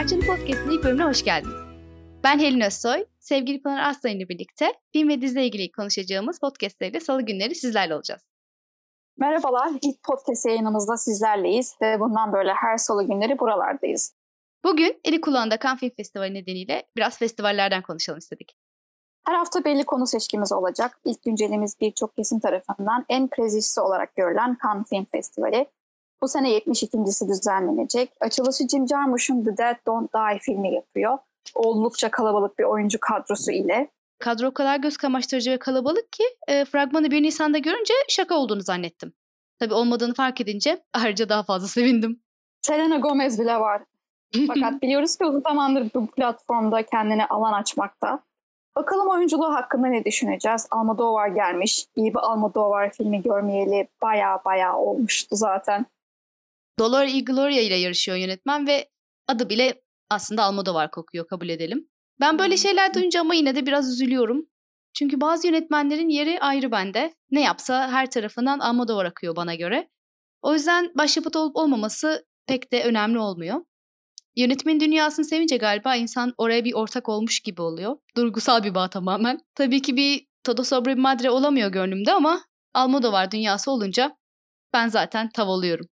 Tarçın Podcast'ın ilk bölümüne hoş geldiniz. Ben Helin Özsoy, sevgili Pınar Aslan ile birlikte film ve diziyle ilgili konuşacağımız podcastlerde salı günleri sizlerle olacağız. Merhabalar, ilk podcast yayınımızda sizlerleyiz ve bundan böyle her salı günleri buralardayız. Bugün eli kulağında Cannes Film Festivali nedeniyle biraz festivallerden konuşalım istedik. Her hafta belli konu seçkimiz olacak. İlk güncelimiz birçok kesim tarafından en prestijlisi olarak görülen Cannes Film Festivali. Bu sene 72.si düzenlenecek. Açılışı Jim Jarmusch'un The Dead Don't Die filmi yapıyor. Oldukça kalabalık bir oyuncu kadrosu ile. Kadro o kadar göz kamaştırıcı ve kalabalık ki e, fragmanı 1 Nisan'da görünce şaka olduğunu zannettim. Tabii olmadığını fark edince ayrıca daha fazla sevindim. Selena Gomez bile var. Fakat biliyoruz ki uzun zamandır bu platformda kendine alan açmakta. Bakalım oyunculuğu hakkında ne düşüneceğiz? Almodovar gelmiş. İyi bir Almodovar filmi görmeyeli baya baya olmuştu zaten. Dolor y Gloria ile yarışıyor yönetmen ve adı bile aslında Almodovar kokuyor kabul edelim. Ben böyle şeyler duyunca ama yine de biraz üzülüyorum. Çünkü bazı yönetmenlerin yeri ayrı bende. Ne yapsa her tarafından Almodovar akıyor bana göre. O yüzden başyapıt olup olmaması pek de önemli olmuyor. Yönetmenin dünyasını sevince galiba insan oraya bir ortak olmuş gibi oluyor. Duygusal bir bağ tamamen. Tabii ki bir Todo Sobre Madre olamıyor gönlümde ama Almodovar dünyası olunca ben zaten tav oluyorum.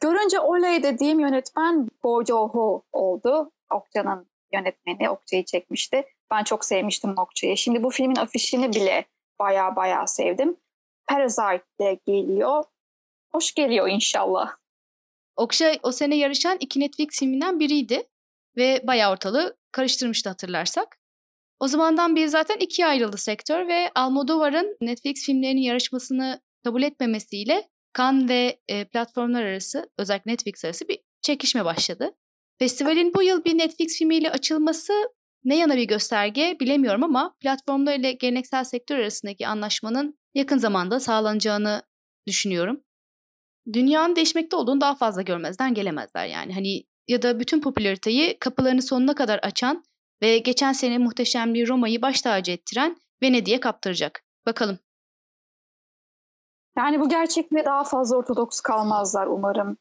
Görünce oley dediğim yönetmen Bo Joon-ho oldu. Okça'nın yönetmeni. Okça'yı çekmişti. Ben çok sevmiştim Okça'yı. Şimdi bu filmin afişini bile baya baya sevdim. Parasite de geliyor. Hoş geliyor inşallah. Okşa o sene yarışan iki Netflix filminden biriydi ve bayağı ortalığı karıştırmıştı hatırlarsak. O zamandan beri zaten ikiye ayrıldı sektör ve Almodovar'ın Netflix filmlerinin yarışmasını kabul etmemesiyle Cannes ve e, platformlar arası özellikle Netflix arası bir çekişme başladı. Festivalin bu yıl bir Netflix filmiyle açılması ne yana bir gösterge bilemiyorum ama platformlar ile geleneksel sektör arasındaki anlaşmanın yakın zamanda sağlanacağını düşünüyorum dünyanın değişmekte olduğunu daha fazla görmezden gelemezler yani. Hani ya da bütün popülariteyi kapılarını sonuna kadar açan ve geçen sene muhteşem bir Roma'yı baş tacı ettiren Venedik'e kaptıracak. Bakalım. Yani bu gerçekliğe daha fazla ortodoks kalmazlar umarım.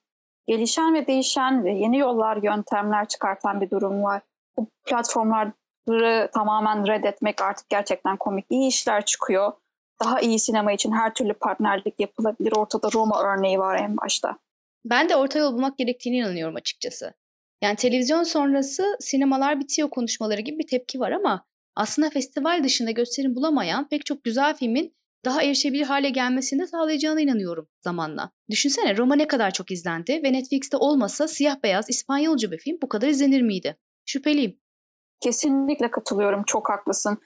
Gelişen ve değişen ve yeni yollar, yöntemler çıkartan bir durum var. Bu platformları tamamen reddetmek artık gerçekten komik. İyi işler çıkıyor daha iyi sinema için her türlü partnerlik yapılabilir. Ortada Roma örneği var en başta. Ben de orta yol bulmak gerektiğini inanıyorum açıkçası. Yani televizyon sonrası sinemalar bitiyor konuşmaları gibi bir tepki var ama aslında festival dışında gösterim bulamayan pek çok güzel filmin daha erişebilir hale gelmesini sağlayacağına inanıyorum zamanla. Düşünsene Roma ne kadar çok izlendi ve Netflix'te olmasa siyah beyaz İspanyolca bir film bu kadar izlenir miydi? Şüpheliyim. Kesinlikle katılıyorum. Çok haklısın.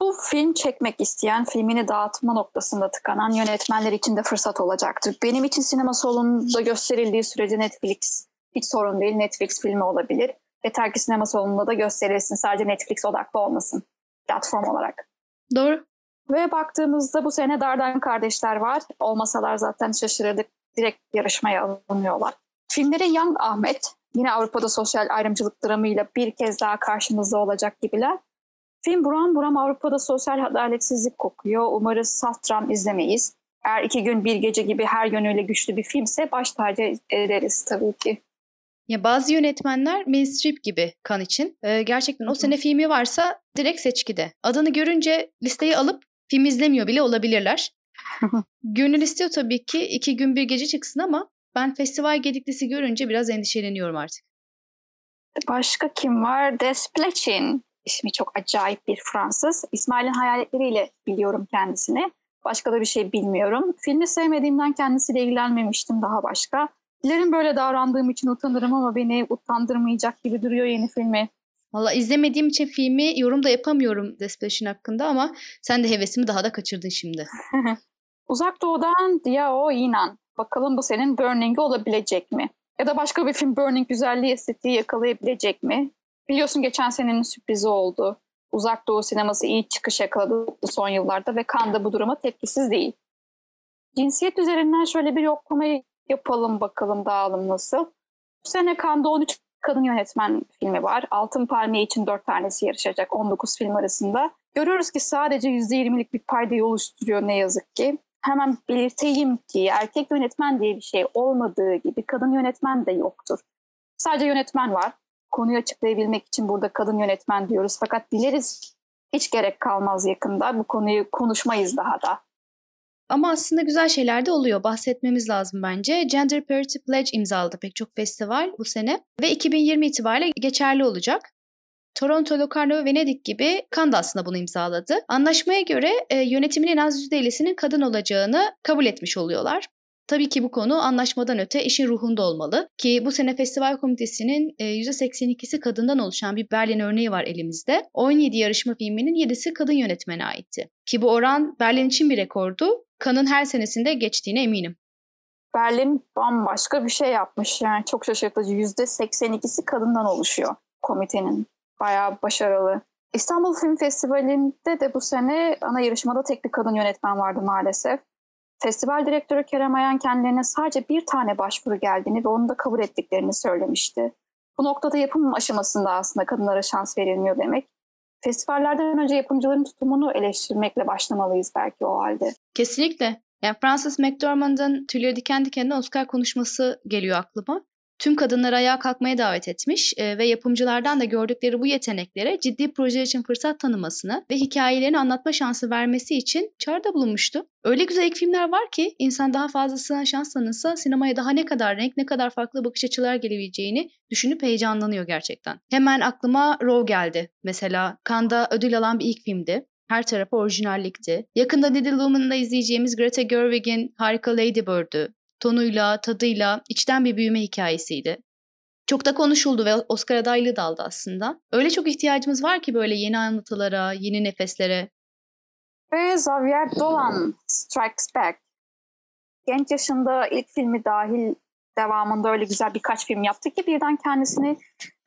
Bu film çekmek isteyen, filmini dağıtma noktasında tıkanan yönetmenler için de fırsat olacaktır. Benim için sinema salonunda gösterildiği sürece Netflix hiç sorun değil. Netflix filmi olabilir. Yeter ki sinema salonunda da gösterilsin. Sadece Netflix odaklı olmasın platform olarak. Doğru. Ve baktığımızda bu sene Dardan kardeşler var. Olmasalar zaten şaşırırdık. Direkt yarışmaya alınıyorlar. Filmleri Young Ahmet yine Avrupa'da sosyal ayrımcılık dramıyla bir kez daha karşımızda olacak gibiler. Film buram buram Avrupa'da sosyal adaletsizlik kokuyor. Umarız salt dram izlemeyiz. Eğer iki gün bir gece gibi her yönüyle güçlü bir filmse baş tacı ederiz tabii ki. Ya bazı yönetmenler Meryl Streep gibi kan için. Ee, gerçekten o sene filmi varsa direkt seçkide. Adını görünce listeyi alıp film izlemiyor bile olabilirler. Gönül istiyor tabii ki iki gün bir gece çıksın ama ben festival gediklisi görünce biraz endişeleniyorum artık. Başka kim var? Desplechin ismi çok acayip bir Fransız. İsmail'in hayaletleriyle biliyorum kendisini. Başka da bir şey bilmiyorum. Filmi sevmediğimden kendisiyle ilgilenmemiştim daha başka. Dilerim böyle davrandığım için utanırım ama beni utandırmayacak gibi duruyor yeni filmi. Valla izlemediğim için filmi yorum da yapamıyorum Despleş'in hakkında ama sen de hevesimi daha da kaçırdın şimdi. Uzak Doğu'dan Diao Inan. Bakalım bu senin Burning'i olabilecek mi? Ya da başka bir film Burning güzelliği estetiği yakalayabilecek mi? Biliyorsun geçen senenin sürprizi oldu. Uzak Doğu sineması iyi çıkış yakaladı son yıllarda ve kan da bu duruma tepkisiz değil. Cinsiyet üzerinden şöyle bir yoklama yapalım bakalım dağılım nasıl. Bu sene Kanda 13 kadın yönetmen filmi var. Altın Palmiye için 4 tanesi yarışacak 19 film arasında. Görüyoruz ki sadece %20'lik bir paydayı oluşturuyor ne yazık ki. Hemen belirteyim ki erkek yönetmen diye bir şey olmadığı gibi kadın yönetmen de yoktur. Sadece yönetmen var. konuyu açıklayabilmek için burada kadın yönetmen diyoruz. Fakat dileriz hiç gerek kalmaz yakında. Bu konuyu konuşmayız daha da. Ama aslında güzel şeyler de oluyor. Bahsetmemiz lazım bence. Gender Parity Pledge imzaladı pek çok festival bu sene ve 2020 itibariyle geçerli olacak. Toronto, Locarno ve Venedik gibi Cannes da aslında bunu imzaladı. Anlaşmaya göre e, yönetimin en az %50'sinin kadın olacağını kabul etmiş oluyorlar. Tabii ki bu konu anlaşmadan öte işin ruhunda olmalı ki bu sene festival komitesinin %82'si e, kadından oluşan bir Berlin örneği var elimizde. 17 yarışma filminin 7'si kadın yönetmene aitti. Ki bu oran Berlin için bir rekordu. Kan'ın her senesinde geçtiğine eminim. Berlin bambaşka bir şey yapmış yani çok şaşırtıcı. %82'si kadından oluşuyor komitenin. Bayağı başarılı. İstanbul Film Festivali'nde de bu sene ana yarışmada tek bir kadın yönetmen vardı maalesef. Festival direktörü Kerem Ayan kendilerine sadece bir tane başvuru geldiğini ve onu da kabul ettiklerini söylemişti. Bu noktada yapım aşamasında aslında kadınlara şans verilmiyor demek. Festivallerden önce yapımcıların tutumunu eleştirmekle başlamalıyız belki o halde. Kesinlikle. Yani Francis McDormand'ın Tüyleri Diken Diken'de Oscar konuşması geliyor aklıma tüm kadınları ayağa kalkmaya davet etmiş e, ve yapımcılardan da gördükleri bu yeteneklere ciddi proje için fırsat tanımasını ve hikayelerini anlatma şansı vermesi için çağrıda bulunmuştu. Öyle güzel ilk filmler var ki insan daha fazlasına şans tanınsa sinemaya daha ne kadar renk, ne kadar farklı bakış açılar gelebileceğini düşünüp heyecanlanıyor gerçekten. Hemen aklıma Row geldi. Mesela Cannes'da ödül alan bir ilk filmdi. Her tarafı orijinallikti. Yakında Needle Woman'da izleyeceğimiz Greta Gerwig'in harika Lady Bird'ü tonuyla, tadıyla içten bir büyüme hikayesiydi. Çok da konuşuldu ve Oscar adaylığı da aldı aslında. Öyle çok ihtiyacımız var ki böyle yeni anlatılara, yeni nefeslere. Ve Xavier Dolan Strikes Back. Genç yaşında ilk filmi dahil devamında öyle güzel birkaç film yaptı ki birden kendisini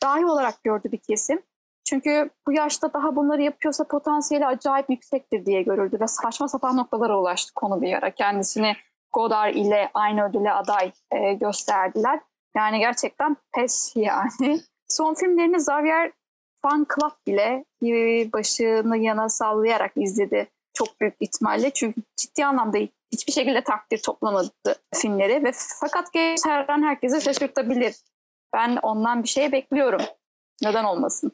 dahi olarak gördü bir kesim. Çünkü bu yaşta daha bunları yapıyorsa potansiyeli acayip yüksektir diye görüldü ve saçma sapan noktalara ulaştı konu bir ara. Kendisini Godard ile aynı ödüle aday e, gösterdiler. Yani gerçekten pes yani. Son filmlerini Xavier Fan Club bile başını yana sallayarak izledi çok büyük ihtimalle. Çünkü ciddi anlamda hiçbir şekilde takdir toplamadı filmleri ve fakat genç her an herkesi şaşırtabilir. Ben ondan bir şey bekliyorum. Neden olmasın?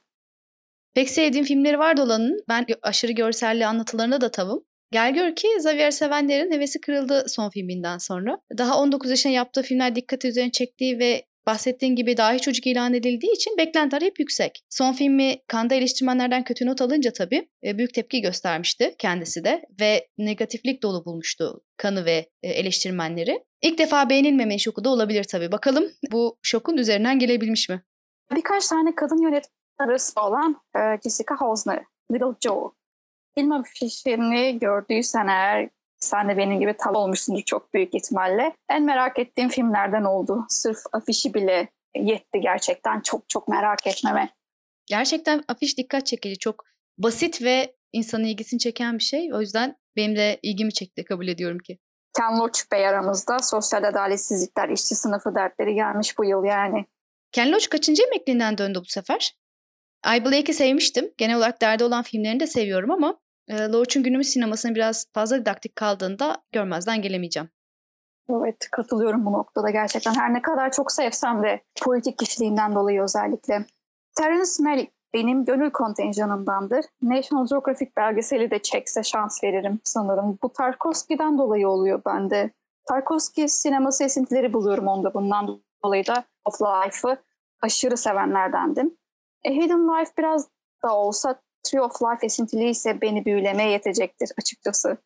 Pek sevdiğim filmleri var Dolan'ın. Ben aşırı görselli anlatılarına da tavım. Gel gör ki Xavier sevenlerin hevesi kırıldı son filminden sonra. Daha 19 yaşında yaptığı filmler dikkat üzerine çektiği ve bahsettiğin gibi dahi çocuk ilan edildiği için beklentiler hep yüksek. Son filmi Kanda eleştirmenlerden kötü not alınca tabii e, büyük tepki göstermişti kendisi de ve negatiflik dolu bulmuştu kanı ve e, eleştirmenleri. İlk defa beğenilmeme şoku da olabilir tabii. Bakalım bu şokun üzerinden gelebilmiş mi? Birkaç tane kadın yönetmen arası olan e, Jessica Hausner, Little Joe Film afişini gördüysen eğer sen de benim gibi tav olmuşsundur çok büyük ihtimalle. En merak ettiğim filmlerden oldu. Sırf afişi bile yetti gerçekten çok çok merak etmeme. Gerçekten afiş dikkat çekici. Çok basit ve insanın ilgisini çeken bir şey. O yüzden benim de ilgimi çekti kabul ediyorum ki. Ken Loach Bey aramızda sosyal adaletsizlikler, işçi sınıfı dertleri gelmiş bu yıl yani. Ken Loach kaçıncı emekliliğinden döndü bu sefer? I Blake'i sevmiştim. Genel olarak derdi olan filmlerini de seviyorum ama Loach'un günümüz sinemasının biraz fazla didaktik kaldığında görmezden gelemeyeceğim. Evet katılıyorum bu noktada gerçekten. Her ne kadar çok sevsem de politik kişiliğinden dolayı özellikle. Terence Malick benim gönül kontenjanımdandır. National Geographic belgeseli de çekse şans veririm sanırım. Bu Tarkovski'den dolayı oluyor bende. Tarkovski sineması esintileri buluyorum onda bundan dolayı da Of Life'ı aşırı sevenlerdendim. A Hidden Life biraz da olsa Tree of Life esintili ise beni büyülemeye yetecektir açıkçası.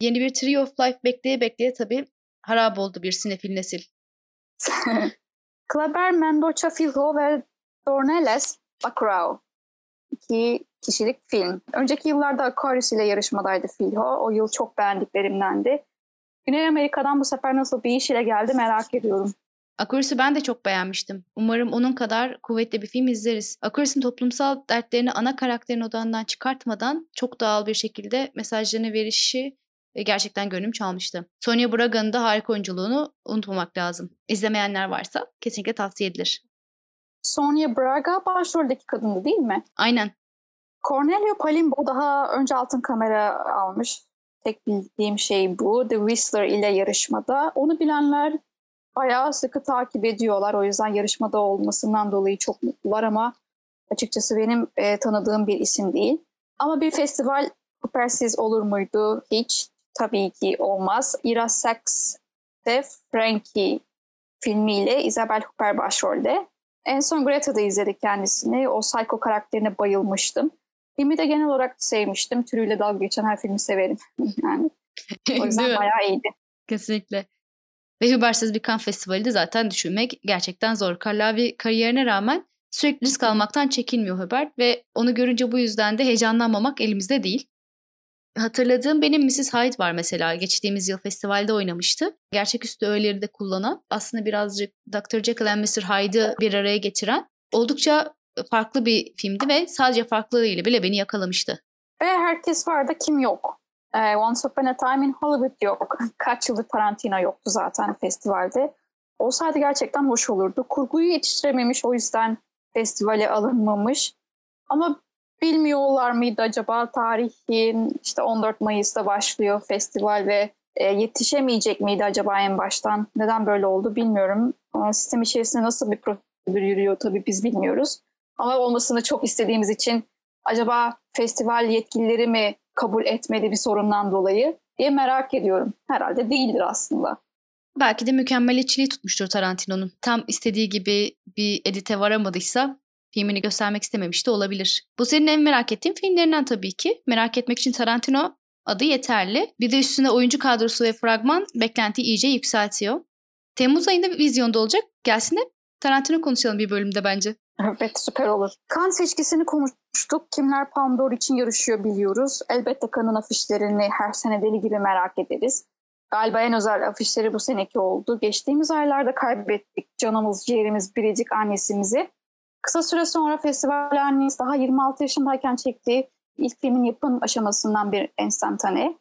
Yeni bir Tree of Life bekleye bekleye tabii harap oldu bir sinefil nesil. Kleber Mendoza Filho ve Dornelles Bacurau. İki kişilik film. Önceki yıllarda Aquarius ile yarışmadaydı Filho. O yıl çok beğendiklerimdendi. Güney Amerika'dan bu sefer nasıl bir iş ile geldi merak ediyorum. Aquarius'u ben de çok beğenmiştim. Umarım onun kadar kuvvetli bir film izleriz. Aquarius'un toplumsal dertlerini ana karakterin odağından çıkartmadan çok doğal bir şekilde mesajlarını verişi e, gerçekten gönlüm çalmıştı. Sonia Braga'nın da harika oyunculuğunu unutmamak lazım. İzlemeyenler varsa kesinlikle tavsiye edilir. Sonia Braga başroldeki kadındı değil mi? Aynen. Cornelio Palimbo daha önce altın kamera almış. Tek bildiğim şey bu. The Whistler ile yarışmada. Onu bilenler bayağı sıkı takip ediyorlar. O yüzden yarışmada olmasından dolayı çok mutlular ama açıkçası benim e, tanıdığım bir isim değil. Ama bir festival Cooper'siz olur muydu? Hiç. Tabii ki olmaz. Ira Sachs de Frankie filmiyle Isabel Huppert başrolde. En son Greta'da izledik kendisini. O psycho karakterine bayılmıştım. Filmi de genel olarak sevmiştim. Türüyle dalga geçen her filmi severim. yani. O yüzden bayağı iyiydi. Kesinlikle. Ve Hubert'siz bir kan festivali de zaten düşünmek gerçekten zor. Karlavi kariyerine rağmen sürekli risk almaktan çekinmiyor Hubert ve onu görünce bu yüzden de heyecanlanmamak elimizde değil. Hatırladığım benim Mrs. Hyde var mesela. Geçtiğimiz yıl festivalde oynamıştı. Gerçeküstü öğeleri de kullanan, aslında birazcık Dr. Jekyll and Mr. Hyde'ı bir araya getiren oldukça farklı bir filmdi ve sadece farklılığıyla bile beni yakalamıştı. Ve herkes var da kim yok? Ee, Once Upon a Time in Hollywood yok. Kaç yıldır Tarantino yoktu zaten festivalde. Olsaydı gerçekten hoş olurdu. Kurguyu yetiştirememiş o yüzden festivale alınmamış. Ama bilmiyorlar mıydı acaba tarihin işte 14 Mayıs'ta başlıyor festival ve e, yetişemeyecek miydi acaba en baştan? Neden böyle oldu bilmiyorum. Ama sistem içerisinde nasıl bir prosedür yürüyor tabii biz bilmiyoruz. Ama olmasını çok istediğimiz için acaba festival yetkilileri mi kabul etmedi bir sorundan dolayı diye merak ediyorum. Herhalde değildir aslında. Belki de mükemmeliyetçiliği tutmuştur Tarantino'nun. Tam istediği gibi bir edite varamadıysa filmini göstermek istememiş de olabilir. Bu senin en merak ettiğin filmlerinden tabii ki. Merak etmek için Tarantino adı yeterli. Bir de üstüne oyuncu kadrosu ve fragman beklenti iyice yükseltiyor. Temmuz ayında bir vizyonda olacak. Gelsin de Tarantino konuşalım bir bölümde bence. Evet süper olur. Kan seçkisini konuştuk. Kimler Palme d'Or için yarışıyor biliyoruz. Elbette kanın afişlerini her sene deli gibi merak ederiz. Galiba en özel afişleri bu seneki oldu. Geçtiğimiz aylarda kaybettik canımız, ciğerimiz, biricik annesimizi. Kısa süre sonra festival annesi daha 26 yaşındayken çektiği ilk filmin yapım aşamasından bir enstantane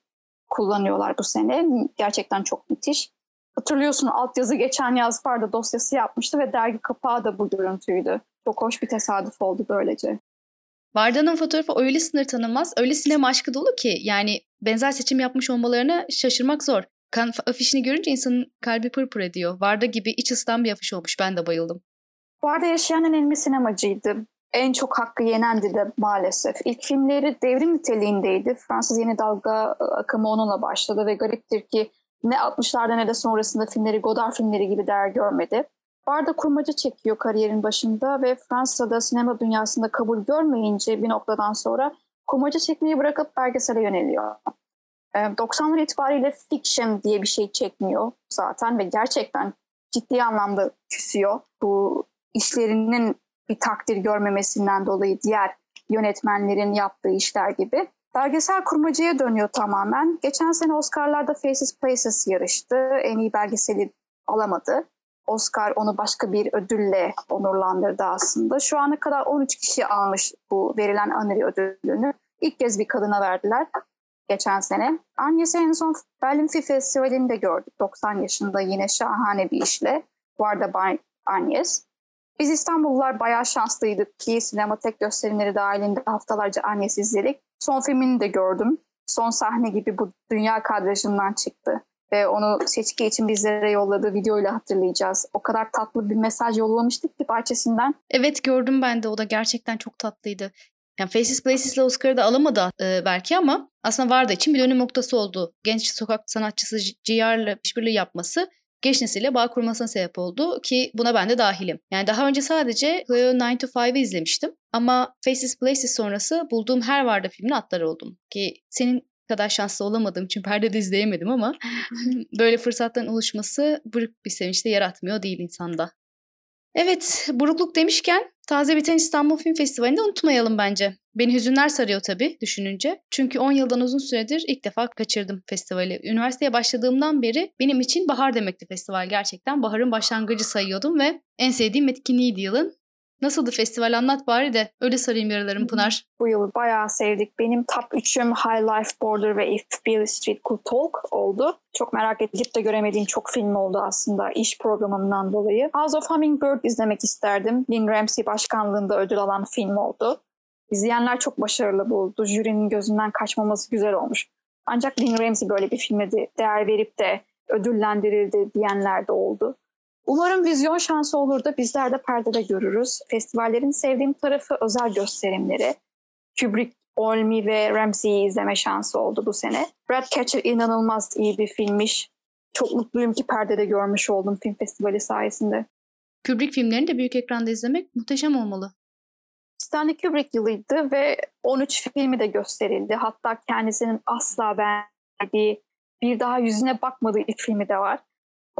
kullanıyorlar bu sene. Gerçekten çok müthiş. Hatırlıyorsun altyazı geçen yaz vardı dosyası yapmıştı ve dergi kapağı da bu görüntüydü. Çok hoş bir tesadüf oldu böylece. Varda'nın fotoğrafı öyle sınır tanımaz, öyle sinema aşkı dolu ki yani benzer seçim yapmış olmalarına şaşırmak zor. Kan afişini görünce insanın kalbi pırpır ediyor. Varda gibi iç ısıtan bir afiş olmuş. Ben de bayıldım. Varda yaşayan en önemli sinemacıydı. En çok hakkı yenendi de maalesef. İlk filmleri devrim niteliğindeydi. Fransız yeni dalga akımı onunla başladı ve gariptir ki ne 60'larda ne de sonrasında filmleri Godard filmleri gibi değer görmedi. Barda kurmaca çekiyor kariyerin başında ve Fransa'da sinema dünyasında kabul görmeyince bir noktadan sonra kurmaca çekmeyi bırakıp belgesele yöneliyor. 90'lar ee, itibariyle fiction diye bir şey çekmiyor zaten ve gerçekten ciddi anlamda küsüyor. Bu işlerinin bir takdir görmemesinden dolayı diğer yönetmenlerin yaptığı işler gibi. Belgesel kurmacıya dönüyor tamamen. Geçen sene Oscar'larda Faces Places yarıştı. En iyi belgeseli alamadı. Oscar onu başka bir ödülle onurlandırdı aslında. Şu ana kadar 13 kişi almış bu verilen Anri ödülünü. İlk kez bir kadına verdiler geçen sene. Agnes'i en son Berlin Film Festivali'nde gördük. 90 yaşında yine şahane bir işle. Varda Bay Agnes. Biz İstanbullular bayağı şanslıydık ki sinematek gösterimleri dahilinde haftalarca Agnes izledik. Son filmini de gördüm. Son sahne gibi bu dünya kadrajından çıktı. Ve onu seçki için bizlere yolladığı videoyla hatırlayacağız. O kadar tatlı bir mesaj yollamıştık ki parçasından. Evet gördüm ben de o da gerçekten çok tatlıydı. Yani Faces Places'le Oscar'ı da alamadı e, belki ama aslında Varda için bir dönüm noktası oldu. Genç sokak sanatçısı GR'la işbirliği yapması genç nesille bağ kurmasına sebep oldu ki buna ben de dahilim. Yani daha önce sadece Cleo 9 to 5'ı izlemiştim ama Faces Places sonrası bulduğum her Varda filmine atlar oldum. Ki senin kadar şanslı olamadım çünkü perdede izleyemedim ama böyle fırsatların oluşması buruk bir sevinç de yaratmıyor değil insanda. Evet, burukluk demişken taze biten İstanbul Film Festivali'ni unutmayalım bence. Beni hüzünler sarıyor tabii düşününce. Çünkü 10 yıldan uzun süredir ilk defa kaçırdım festivali. Üniversiteye başladığımdan beri benim için bahar demekti festival gerçekten. Baharın başlangıcı sayıyordum ve en sevdiğim etkinliğiydi yılın. Nasıldı festival anlat bari de öyle sarayım yaralarım Pınar. Bu yılı bayağı sevdik. Benim top 3'üm High Life Border ve If Beale Street Could Talk oldu. Çok merak edip de göremediğim çok film oldu aslında iş programından dolayı. House of Hummingbird izlemek isterdim. Lynn Ramsey başkanlığında ödül alan film oldu. İzleyenler çok başarılı buldu. Jürinin gözünden kaçmaması güzel olmuş. Ancak Lynn Ramsey böyle bir filme de değer verip de ödüllendirildi diyenler de oldu. Umarım vizyon şansı olur da bizler de perdede görürüz. Festivallerin sevdiğim tarafı özel gösterimleri. Kubrick, Olmi ve Ramsey'i izleme şansı oldu bu sene. Ratcatcher inanılmaz iyi bir filmmiş. Çok mutluyum ki perdede görmüş oldum film festivali sayesinde. Kubrick filmlerini de büyük ekranda izlemek muhteşem olmalı. Stanley Kubrick yılıydı ve 13 filmi de gösterildi. Hatta kendisinin asla beğendiği, bir daha yüzüne bakmadığı ilk filmi de var.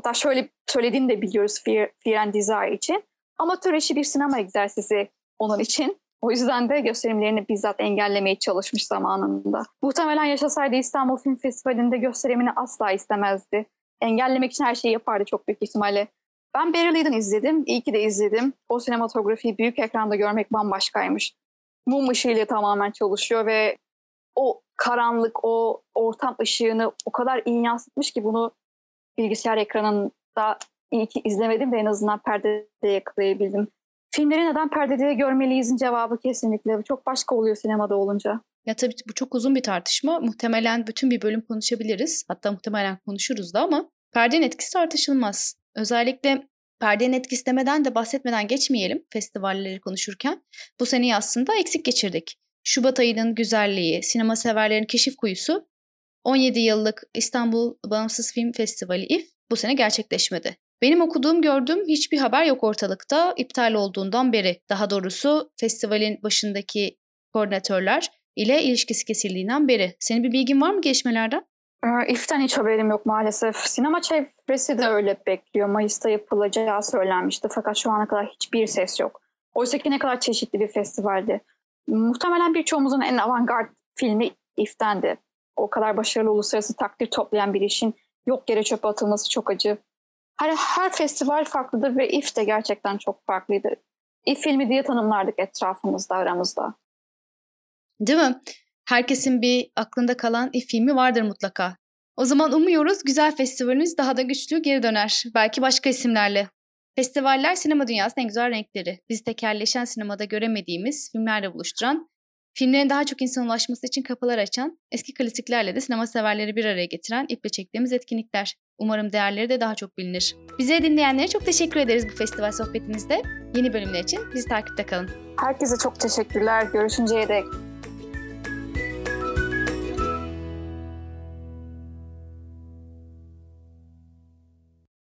Hatta şöyle söylediğini de biliyoruz Fear, Fear and Desire için. Amatör işi bir sinema egzersizi onun için. O yüzden de gösterimlerini bizzat engellemeye çalışmış zamanında. Muhtemelen yaşasaydı İstanbul Film Festivali'nde gösterimini asla istemezdi. Engellemek için her şeyi yapardı çok büyük ihtimalle. Ben Barry Lyndon izledim. İyi ki de izledim. O sinematografiyi büyük ekranda görmek bambaşkaymış. Mum ışığıyla tamamen çalışıyor ve o karanlık, o ortam ışığını o kadar iyi yansıtmış ki bunu bilgisayar ekranında iyi ki izlemedim de en azından perdede yakalayabildim. Filmleri neden perdede görmeliyizin cevabı kesinlikle. Çok başka oluyor sinemada olunca. Ya tabii bu çok uzun bir tartışma. Muhtemelen bütün bir bölüm konuşabiliriz. Hatta muhtemelen konuşuruz da ama perdenin etkisi tartışılmaz. Özellikle perdenin etkisi demeden de bahsetmeden geçmeyelim festivalleri konuşurken. Bu seneyi aslında eksik geçirdik. Şubat ayının güzelliği, sinema severlerin keşif kuyusu 17 yıllık İstanbul Bağımsız Film Festivali İF bu sene gerçekleşmedi. Benim okuduğum gördüğüm hiçbir haber yok ortalıkta iptal olduğundan beri. Daha doğrusu festivalin başındaki koordinatörler ile ilişkisi kesildiğinden beri. Senin bir bilgin var mı gelişmelerden? Ee, İF'ten hiç haberim yok maalesef. Sinema çevresi de öyle bekliyor. Mayıs'ta yapılacağı söylenmişti fakat şu ana kadar hiçbir ses yok. Oysa ki ne kadar çeşitli bir festivaldi. Muhtemelen birçoğumuzun en avantgard filmi İF'tendi. O kadar başarılı uluslararası takdir toplayan bir işin yok yere çöpe atılması çok acı. Her, her festival farklıdır ve İF de gerçekten çok farklıydı. İF filmi diye tanımlardık etrafımızda, aramızda. Değil mi? Herkesin bir aklında kalan İF filmi vardır mutlaka. O zaman umuyoruz güzel festivalimiz daha da güçlü geri döner. Belki başka isimlerle. Festivaller sinema dünyasının en güzel renkleri. Bizi tekerleşen sinemada göremediğimiz filmlerle buluşturan, filmlerin daha çok insan ulaşması için kapılar açan, eski klasiklerle de sinema severleri bir araya getiren iple çektiğimiz etkinlikler. Umarım değerleri de daha çok bilinir. Bize dinleyenlere çok teşekkür ederiz bu festival sohbetimizde. Yeni bölümler için bizi takipte kalın. Herkese çok teşekkürler. Görüşünceye dek.